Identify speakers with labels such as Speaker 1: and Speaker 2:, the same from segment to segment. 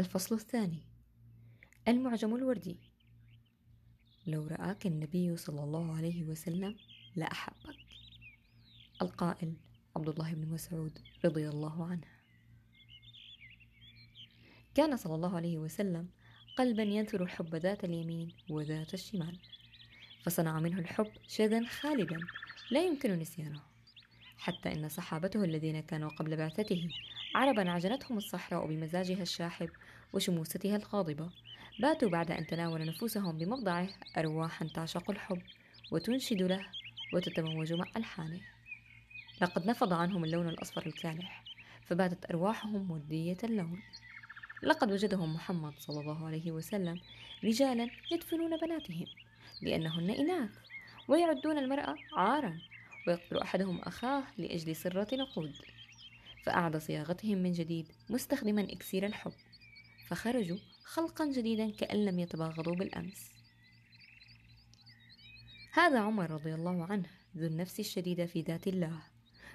Speaker 1: الفصل الثاني. المعجم الوردي. لو رآك النبي صلى الله عليه وسلم لأحبك. القائل عبد الله بن مسعود رضي الله عنه. كان صلى الله عليه وسلم قلبا ينثر الحب ذات اليمين وذات الشمال. فصنع منه الحب شذا خالدا لا يمكن نسيانه. حتى إن صحابته الذين كانوا قبل بعثته عربا عجنتهم الصحراء بمزاجها الشاحب وشموستها الغاضبة باتوا بعد أن تناول نفوسهم بمضضعه أرواحا تعشق الحب وتنشد له وتتموج مع ألحانه. لقد نفض عنهم اللون الأصفر الكالح فباتت أرواحهم وردية اللون. لقد وجدهم محمد صلى الله عليه وسلم رجالا يدفنون بناتهم لأنهن إناث ويعدون المرأة عارا ويقتل أحدهم أخاه لأجل سرة نقود فأعاد صياغتهم من جديد مستخدما إكسير الحب فخرجوا خلقا جديدا كأن لم يتباغضوا بالأمس. هذا عمر رضي الله عنه ذو النفس الشديدة في ذات الله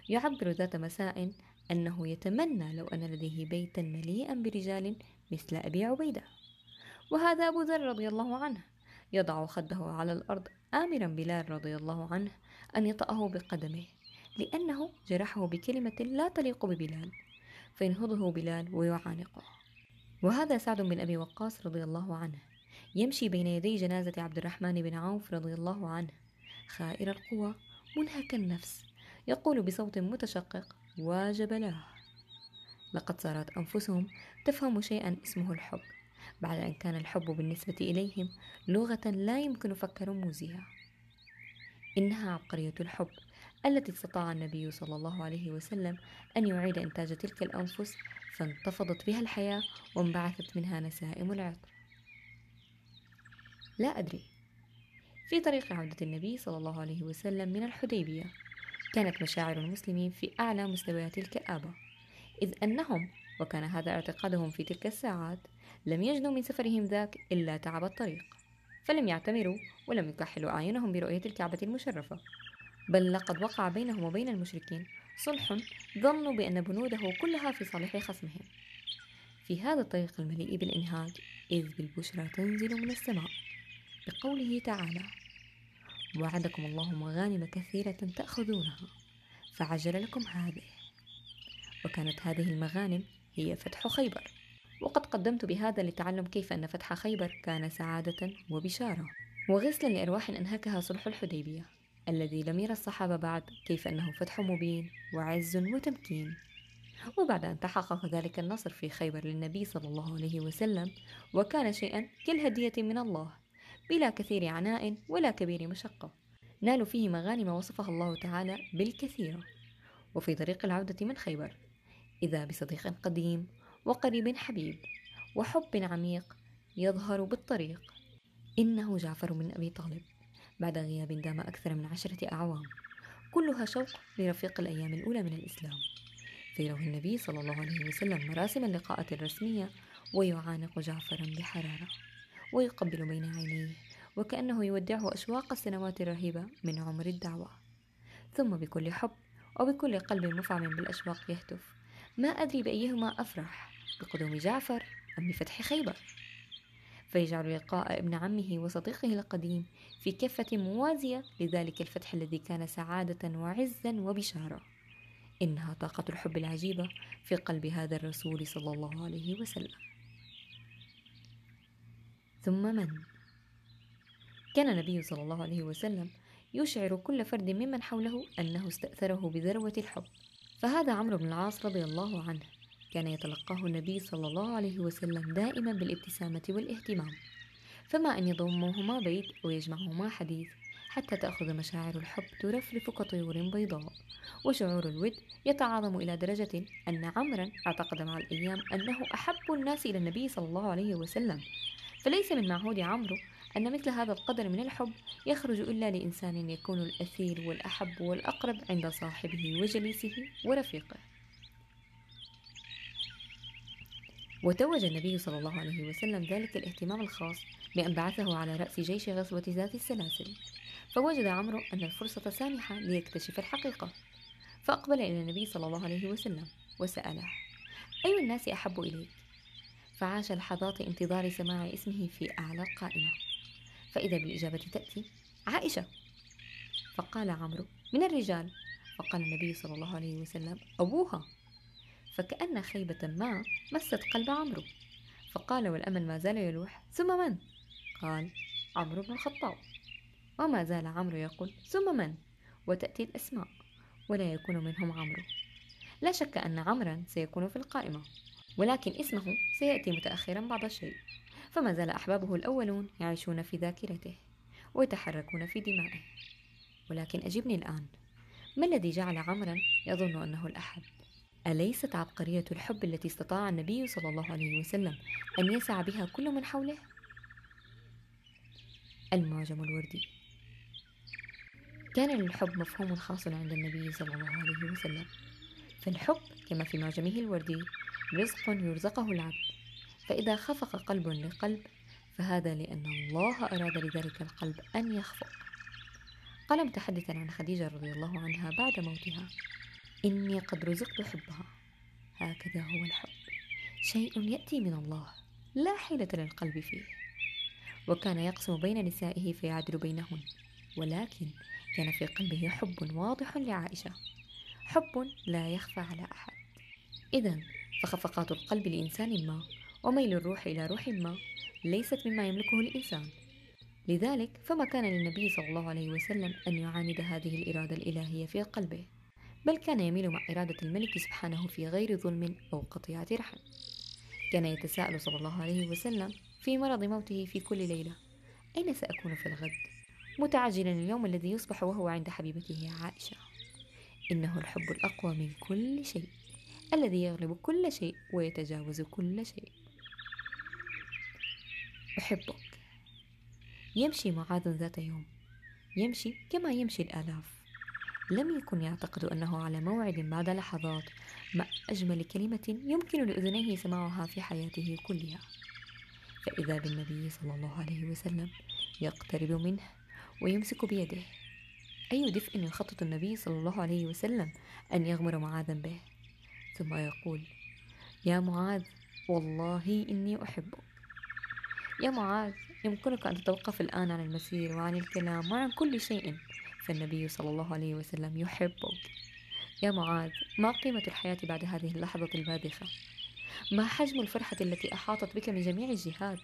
Speaker 1: يعبر ذات مساء أنه يتمنى لو أن لديه بيتا مليئا برجال مثل أبي عبيدة وهذا أبو ذر رضي الله عنه يضع خده على الأرض آمرا بلال رضي الله عنه أن يطأه بقدمه لأنه جرحه بكلمة لا تليق ببلال فينهضه بلال ويعانقه. وهذا سعد بن أبي وقاص رضي الله عنه يمشي بين يدي جنازة عبد الرحمن بن عوف رضي الله عنه خائر القوى منهك النفس يقول بصوت متشقق واجب له. لقد صارت أنفسهم تفهم شيئا اسمه الحب. بعد أن كان الحب بالنسبة إليهم لغة لا يمكن فك رموزها إنها عبقرية الحب التي استطاع النبي صلى الله عليه وسلم أن يعيد إنتاج تلك الأنفس فانتفضت بها الحياة وانبعثت منها نسائم العطر. لا أدري. في طريق عودة النبي صلى الله عليه وسلم من الحديبية كانت مشاعر المسلمين في أعلى مستويات الكآبة إذ أنهم وكان هذا اعتقادهم في تلك الساعات لم يجنوا من سفرهم ذاك إلا تعب الطريق فلم يعتمروا ولم يكحلوا أعينهم برؤية الكعبة المشرفة. بل لقد وقع بينهم وبين المشركين صلح ظنوا بأن بنوده كلها في صالح خصمهم. في هذا الطريق المليء بالإنهاج إذ بالبشرى تنزل من السماء بقوله تعالى وعدكم الله مغانم كثيرة تأخذونها فعجل لكم هذه. وكانت هذه المغانم هي فتح خيبر. وقد قدمت بهذا لتعلم كيف أن فتح خيبر كان سعادة وبشارة. وغسلا لأرواح أنهكها صلح الحديبية الذي لم يرى الصحابة بعد كيف أنه فتح مبين وعز وتمكين. وبعد أن تحقق ذلك النصر في خيبر للنبي صلى الله عليه وسلم وكان شيئا كالهدية من الله بلا كثير عناء ولا كبير مشقة. نالوا فيه مغانم وصفها الله تعالى بالكثير. وفي طريق العودة من خيبر إذا بصديق قديم وقريب حبيب وحب عميق يظهر بالطريق. إنه جعفر بن أبي طالب بعد غياب دام أكثر من عشرة أعوام. كلها شوق لرفيق الأيام الأولى من الإسلام. فيروي النبي صلى الله عليه وسلم مراسم اللقاءات الرسمية ويعانق جعفرا بحرارة ويقبل بين عينيه وكأنه يودعه أشواق السنوات الرهيبة من عمر الدعوة. ثم بكل حب وبكل قلب مفعم بالأشواق يهتف ما أدري بأيهما أفرح بقدوم جعفر أم بفتح خيبر. فيجعل لقاء ابن عمه وصديقه القديم في كفة موازية لذلك الفتح الذي كان سعادة وعزا وبشارة. إنها طاقة الحب العجيبة في قلب هذا الرسول صلى الله عليه وسلم. ثم من؟ كان النبي صلى الله عليه وسلم يشعر كل فرد ممن حوله أنه استأثره بذروة الحب. فهذا عمرو بن العاص رضي الله عنه كان يتلقاه النبي صلى الله عليه وسلم دائما بالابتسامة والاهتمام. فما أن يضمهما بيت ويجمعهما حديث حتى تأخذ مشاعر الحب ترفرف كطيور بيضاء وشعور الود يتعاظم إلى درجة أن عمرا اعتقد مع الأيام أنه أحب الناس إلى النبي صلى الله عليه وسلم. فليس من معهود عمرو أن مثل هذا القدر من الحب يخرج إلا لإنسان يكون الأثير والأحب والأقرب عند صاحبه وجليسه ورفيقه. وتوج النبي صلى الله عليه وسلم ذلك الاهتمام الخاص بأن بعثه على رأس جيش غزوة ذات السلاسل. فوجد عمرو أن الفرصة سانحة ليكتشف الحقيقة فأقبل إلى النبي صلى الله عليه وسلم وسأله أي الناس أحب إليك؟ فعاش لحظات انتظار سماع اسمه في أعلى القائمة. فإذا بالإجابة تأتي عائشة. فقال عمرو من الرجال. فقال النبي صلى الله عليه وسلم أبوها. فكأن خيبة ما مست قلب عمرو. فقال والأمل ما زال يلوح ثم من؟ قال عمرو بن الخطاب. وما زال عمرو يقول ثم من؟ وتأتي الأسماء ولا يكون منهم عمرو. لا شك أن عمرا سيكون في القائمة ولكن اسمه سيأتي متأخرا بعض الشيء. فما زال أحبابه الأولون يعيشون في ذاكرته ويتحركون في دمائه. ولكن أجبني الآن. ما الذي جعل عمرا يظن أنه الأحب؟ أليست عبقرية الحب التي استطاع النبي صلى الله عليه وسلم أن يسع بها كل من حوله؟ المعجم الوردي. كان للحب مفهوم خاص عند النبي صلى الله عليه وسلم. فالحب كما في معجمه الوردي رزق يرزقه العبد. فإذا خفق قلب لقلب فهذا لأن الله أراد لذلك القلب أن يخفق. قال متحدثا عن خديجة رضي الله عنها بعد موتها إني قد رزقت حبها. هكذا هو الحب. شيء يأتي من الله لا حيلة للقلب فيه. وكان يقسم بين نسائه فيعدل بينهن ولكن كان في قلبه حب واضح لعائشة. حب لا يخفى على أحد. إذا فخفقات القلب لإنسان ما وميل الروح إلى روح ما ليست مما يملكه الإنسان. لذلك فما كان للنبي صلى الله عليه وسلم أن يعاند هذه الإرادة الإلهية في قلبه بل كان يميل مع إرادة الملك سبحانه في غير ظلم أو قطيعة رحم. كان يتساءل صلى الله عليه وسلم في مرض موته في كل ليلة أين سأكون في الغد؟ متعجلا اليوم الذي يصبح وهو عند حبيبته عائشة. إنه الحب الأقوى من كل شيء الذي يغلب كل شيء ويتجاوز كل شيء. أحبك يمشي معاذ ذات يوم. يمشي كما يمشي الآلاف. لم يكن يعتقد أنه على موعد بعد لحظات مع أجمل كلمة يمكن لأذنيه سماعها في حياته كلها. فإذا بالنبي صلى الله عليه وسلم يقترب منه ويمسك بيده أي دفء يخطط النبي صلى الله عليه وسلم أن يغمر معاذا به؟ ثم يقول يا معاذ والله إني أحبك. يا معاذ يمكنك أن تتوقف الآن عن المسير وعن الكلام وعن كل شيء فالنبي صلى الله عليه وسلم يحبك. يا معاذ ما قيمة الحياة بعد هذه اللحظة الباذخة ما حجم الفرحة التي أحاطت بك من جميع الجهات؟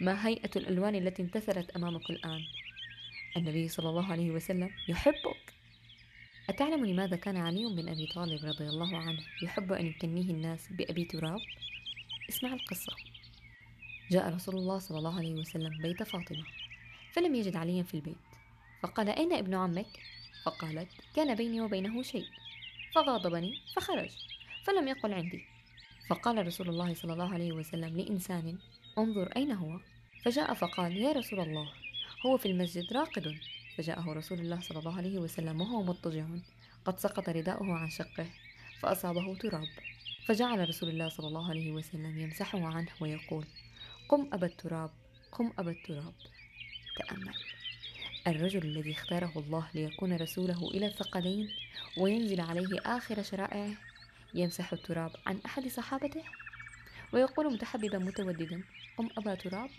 Speaker 1: ما هيئة الألوان التي انتثرت أمامك الآن؟ النبي صلى الله عليه وسلم يحبك. أتعلم لماذا كان علي بن أبي طالب رضي الله عنه يحب أن يكنيه الناس بأبي تراب؟ اسمع القصة. جاء رسول الله صلى الله عليه وسلم بيت فاطمة فلم يجد عليا في البيت. فقال أين ابن عمك؟ فقالت كان بيني وبينه شيء. فغاضبني فخرج فلم يقل عندي. فقال رسول الله صلى الله عليه وسلم لإنسان انظر أين هو. فجاء فقال يا رسول الله هو في المسجد راقد. فجاءه رسول الله صلى الله عليه وسلم وهو مضطجع قد سقط رداؤه عن شقه فأصابه تراب. فجعل رسول الله صلى الله عليه وسلم يمسحه عنه ويقول قم أبا التراب قم أبا التراب. تأمل. الرجل الذي اختاره الله ليكون رسوله إلى الثقلين وينزل عليه آخر شرائعه يمسح التراب عن أحد صحابته؟ ويقول متحببا متوددا قم أبا تراب.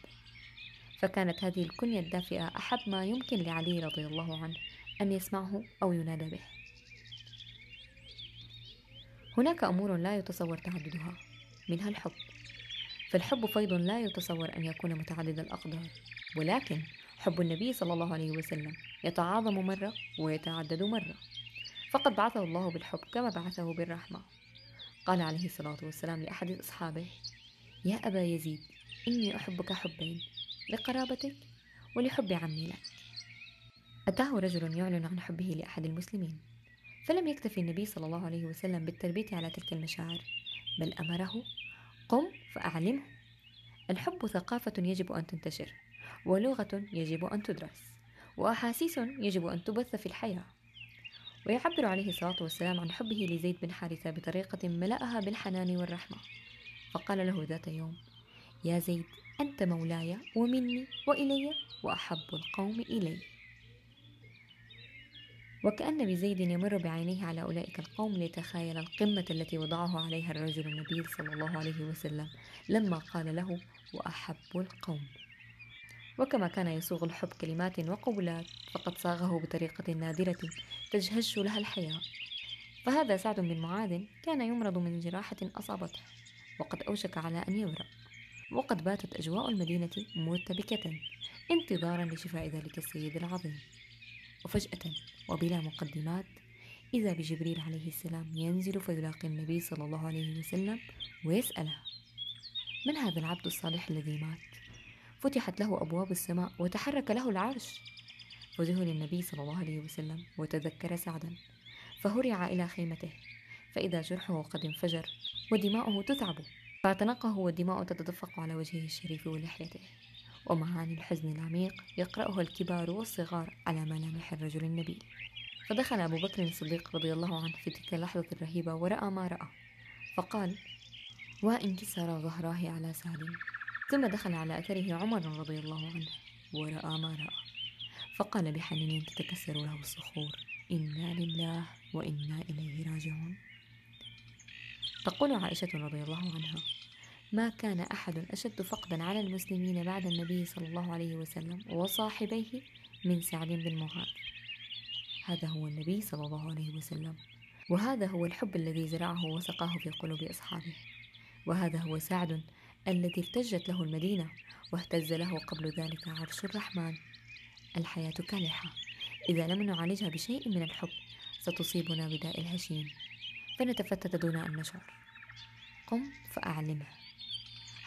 Speaker 1: فكانت هذه الكنية الدافئة أحب ما يمكن لعلي رضي الله عنه أن يسمعه أو ينادى به. هناك أمور لا يتصور تعددها منها الحب. فالحب فيض لا يتصور أن يكون متعدد الأقدار ولكن حب النبي صلى الله عليه وسلم يتعاظم مرة ويتعدد مرة. فقد بعثه الله بالحب كما بعثه بالرحمة. قال عليه الصلاة والسلام لأحد أصحابه يا أبا يزيد إني أحبك حبين لقرابتك ولحب عمي لك. أتاه رجل يعلن عن حبه لأحد المسلمين فلم يكتفي النبي صلى الله عليه وسلم بالتربية على تلك المشاعر بل أمره قم فأعلمه. الحب ثقافة يجب أن تنتشر ولغة يجب أن تدرس وأحاسيس يجب أن تبث في الحياة. ويعبر عليه الصلاة والسلام عن حبه لزيد بن حارثة بطريقة ملأها بالحنان والرحمة. فقال له ذات يوم يا زيد أنت مولاي ومني وإلي وأحب القوم إلي. وكأن بزيد يمر بعينيه على أولئك القوم ليتخيل القمة التي وضعه عليها الرجل النبيل صلى الله عليه وسلم لما قال له وأحب القوم. وكما كان يصوغ الحب كلمات وقبلات فقد صاغه بطريقة نادرة تجهش لها الحياة فهذا سعد بن معاذ كان يمرض من جراحة أصابته وقد أوشك على أن يبرأ. وقد باتت أجواء المدينة مرتبكة انتظارا لشفاء ذلك السيد العظيم. وفجأة وبلا مقدمات إذا بجبريل عليه السلام ينزل فيلاقي النبي صلى الله عليه وسلم ويسأله من هذا العبد الصالح الذي مات؟ فتحت له أبواب السماء وتحرك له العرش وذهل النبي صلى الله عليه وسلم وتذكر سعدا فهرع إلى خيمته فإذا جرحه قد انفجر ودماؤه تثعب فاعتنقه والدماء تتدفق على وجهه الشريف ولحيته ومعاني الحزن العميق يقرأها الكبار والصغار على ملامح الرجل النبيل. فدخل أبو بكر الصديق رضي الله عنه في تلك اللحظة الرهيبة ورأى ما رأى. فقال وانكسر ظهراه على سالم. ثم دخل على أثره عمر رضي الله عنه ورأى ما رأى. فقال بحنين تتكسر له الصخور. إنا لله وإنا إليه راجعون. تقول عائشة رضي الله عنها ما كان أحد أشد فقدا على المسلمين بعد النبي صلى الله عليه وسلم وصاحبيه من سعد بن معاذ هذا هو النبي صلى الله عليه وسلم. وهذا هو الحب الذي زرعه وسقاه في قلوب أصحابه. وهذا هو سعد الذي ارتجت له المدينة واهتز له قبل ذلك عرش الرحمن. الحياة كالحة. إذا لم نعالجها بشيء من الحب ستصيبنا بداء الهشيم. فنتفتت دون أن نشعر قم فأعلمه.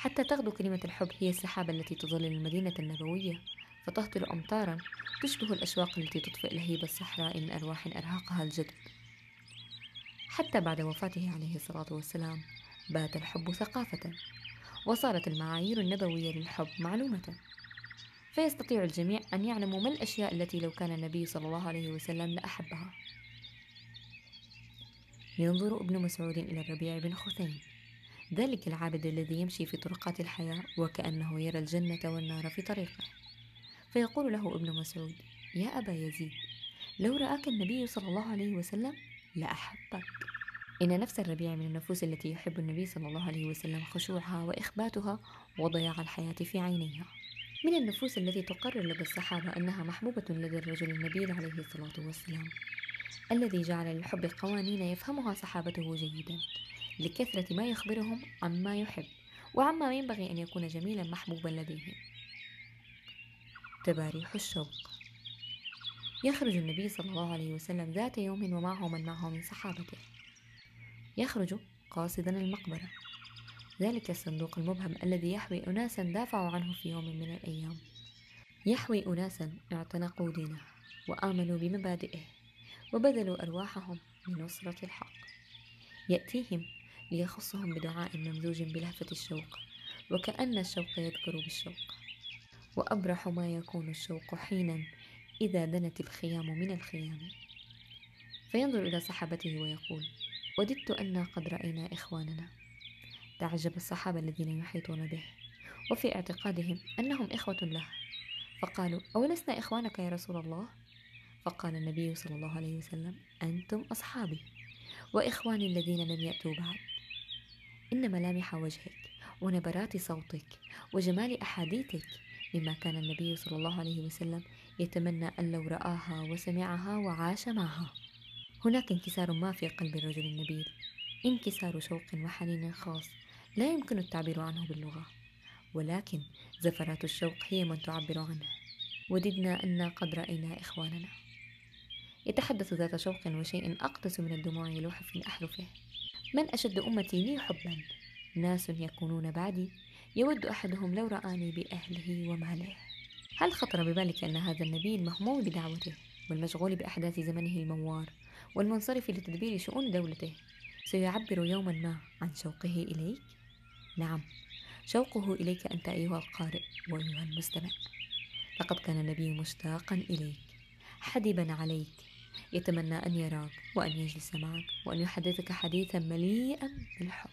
Speaker 1: حتى تغدو كلمة الحب هي السحابة التي تظلل المدينة النبوية. فتهطل أمطارا تشبه الأشواق التي تطفئ لهيب الصحراء من أرواح أرهقها الجدب حتى بعد وفاته عليه الصلاة والسلام بات الحب ثقافة وصارت المعايير النبوية للحب معلومة. فيستطيع الجميع أن يعلموا ما الأشياء التي لو كان النبي صلى الله عليه وسلم لأحبها ينظر ابن مسعود إلى الربيع بن خثيم. ذلك العابد الذي يمشي في طرقات الحياة وكأنه يرى الجنة والنار في طريقه. فيقول له ابن مسعود يا أبا يزيد لو رآك النبي صلى الله عليه وسلم لأحبك إن نفس الربيع من النفوس التي يحب النبي صلى الله عليه وسلم خشوعها وإخباتها وضياع الحياة في عينيها. من النفوس التي تقرر لدى الصحابة أنها محبوبة لدى الرجل النبيل عليه الصلاة والسلام الذي جعل للحب قوانين يفهمها صحابته جيدا. لكثرة ما يخبرهم عما يحب وعما ينبغي أن يكون جميلا محبوبا لديهم. تباريح الشوق. يخرج النبي صلى الله عليه وسلم ذات يوم ومعه من معه من صحابته. يخرج قاصدا المقبرة. ذلك الصندوق المبهم الذي يحوي أناسا دافعوا عنه في يوم من الأيام. يحوي أناسا اعتنقوا دينه وآمنوا بمبادئه وبذلوا أرواحهم لنصرة الحق. يأتيهم ليخصهم بدعاء ممزوج بلهفة الشوق وكأن الشوق يذكر بالشوق. وأبرح ما يكون الشوق حينا إذا دنت الخيام من الخيام. فينظر إلى صحابته ويقول وددت أنا قد رأينا إخواننا. تعجب الصحابة الذين يحيطون به وفي اعتقادهم أنهم إخوة له. فقالوا أولسنا إخوانك يا رسول الله؟ فقال النبي صلى الله عليه وسلم أنتم أصحابي وإخواني الذين لم يأتوا بعد. إن ملامح وجهك ونبرات صوتك وجمال أحاديثك مما كان النبي صلى الله عليه وسلم يتمنى أن لو رآها وسمعها وعاش معها. هناك انكسار ما في قلب الرجل النبيل. انكسار شوق وحنين خاص لا يمكن التعبير عنه باللغة ولكن زفرات الشوق هي من تعبر عنه. وددنا أن قد رأينا إخواننا. يتحدث ذات شوق وشيء أقدس من الدموع يلوح في أحرفه من أشد أمتي لي حبا؟ ناس يكونون بعدي. يود أحدهم لو رآني بأهله وماله. هل خطر ببالك أن هذا النبي المهموم بدعوته والمشغول بأحداث زمنه الموار والمنصرف لتدبير شؤون دولته؟ سيعبر يوما ما عن شوقه إليك؟ نعم شوقه إليك أنت أيها القارئ وأيها المستمع. لقد كان النبي مشتاقا إليك حدبا عليك يتمنى أن يراك وأن يجلس معك وأن يحدثك حديثا مليئا بالحب.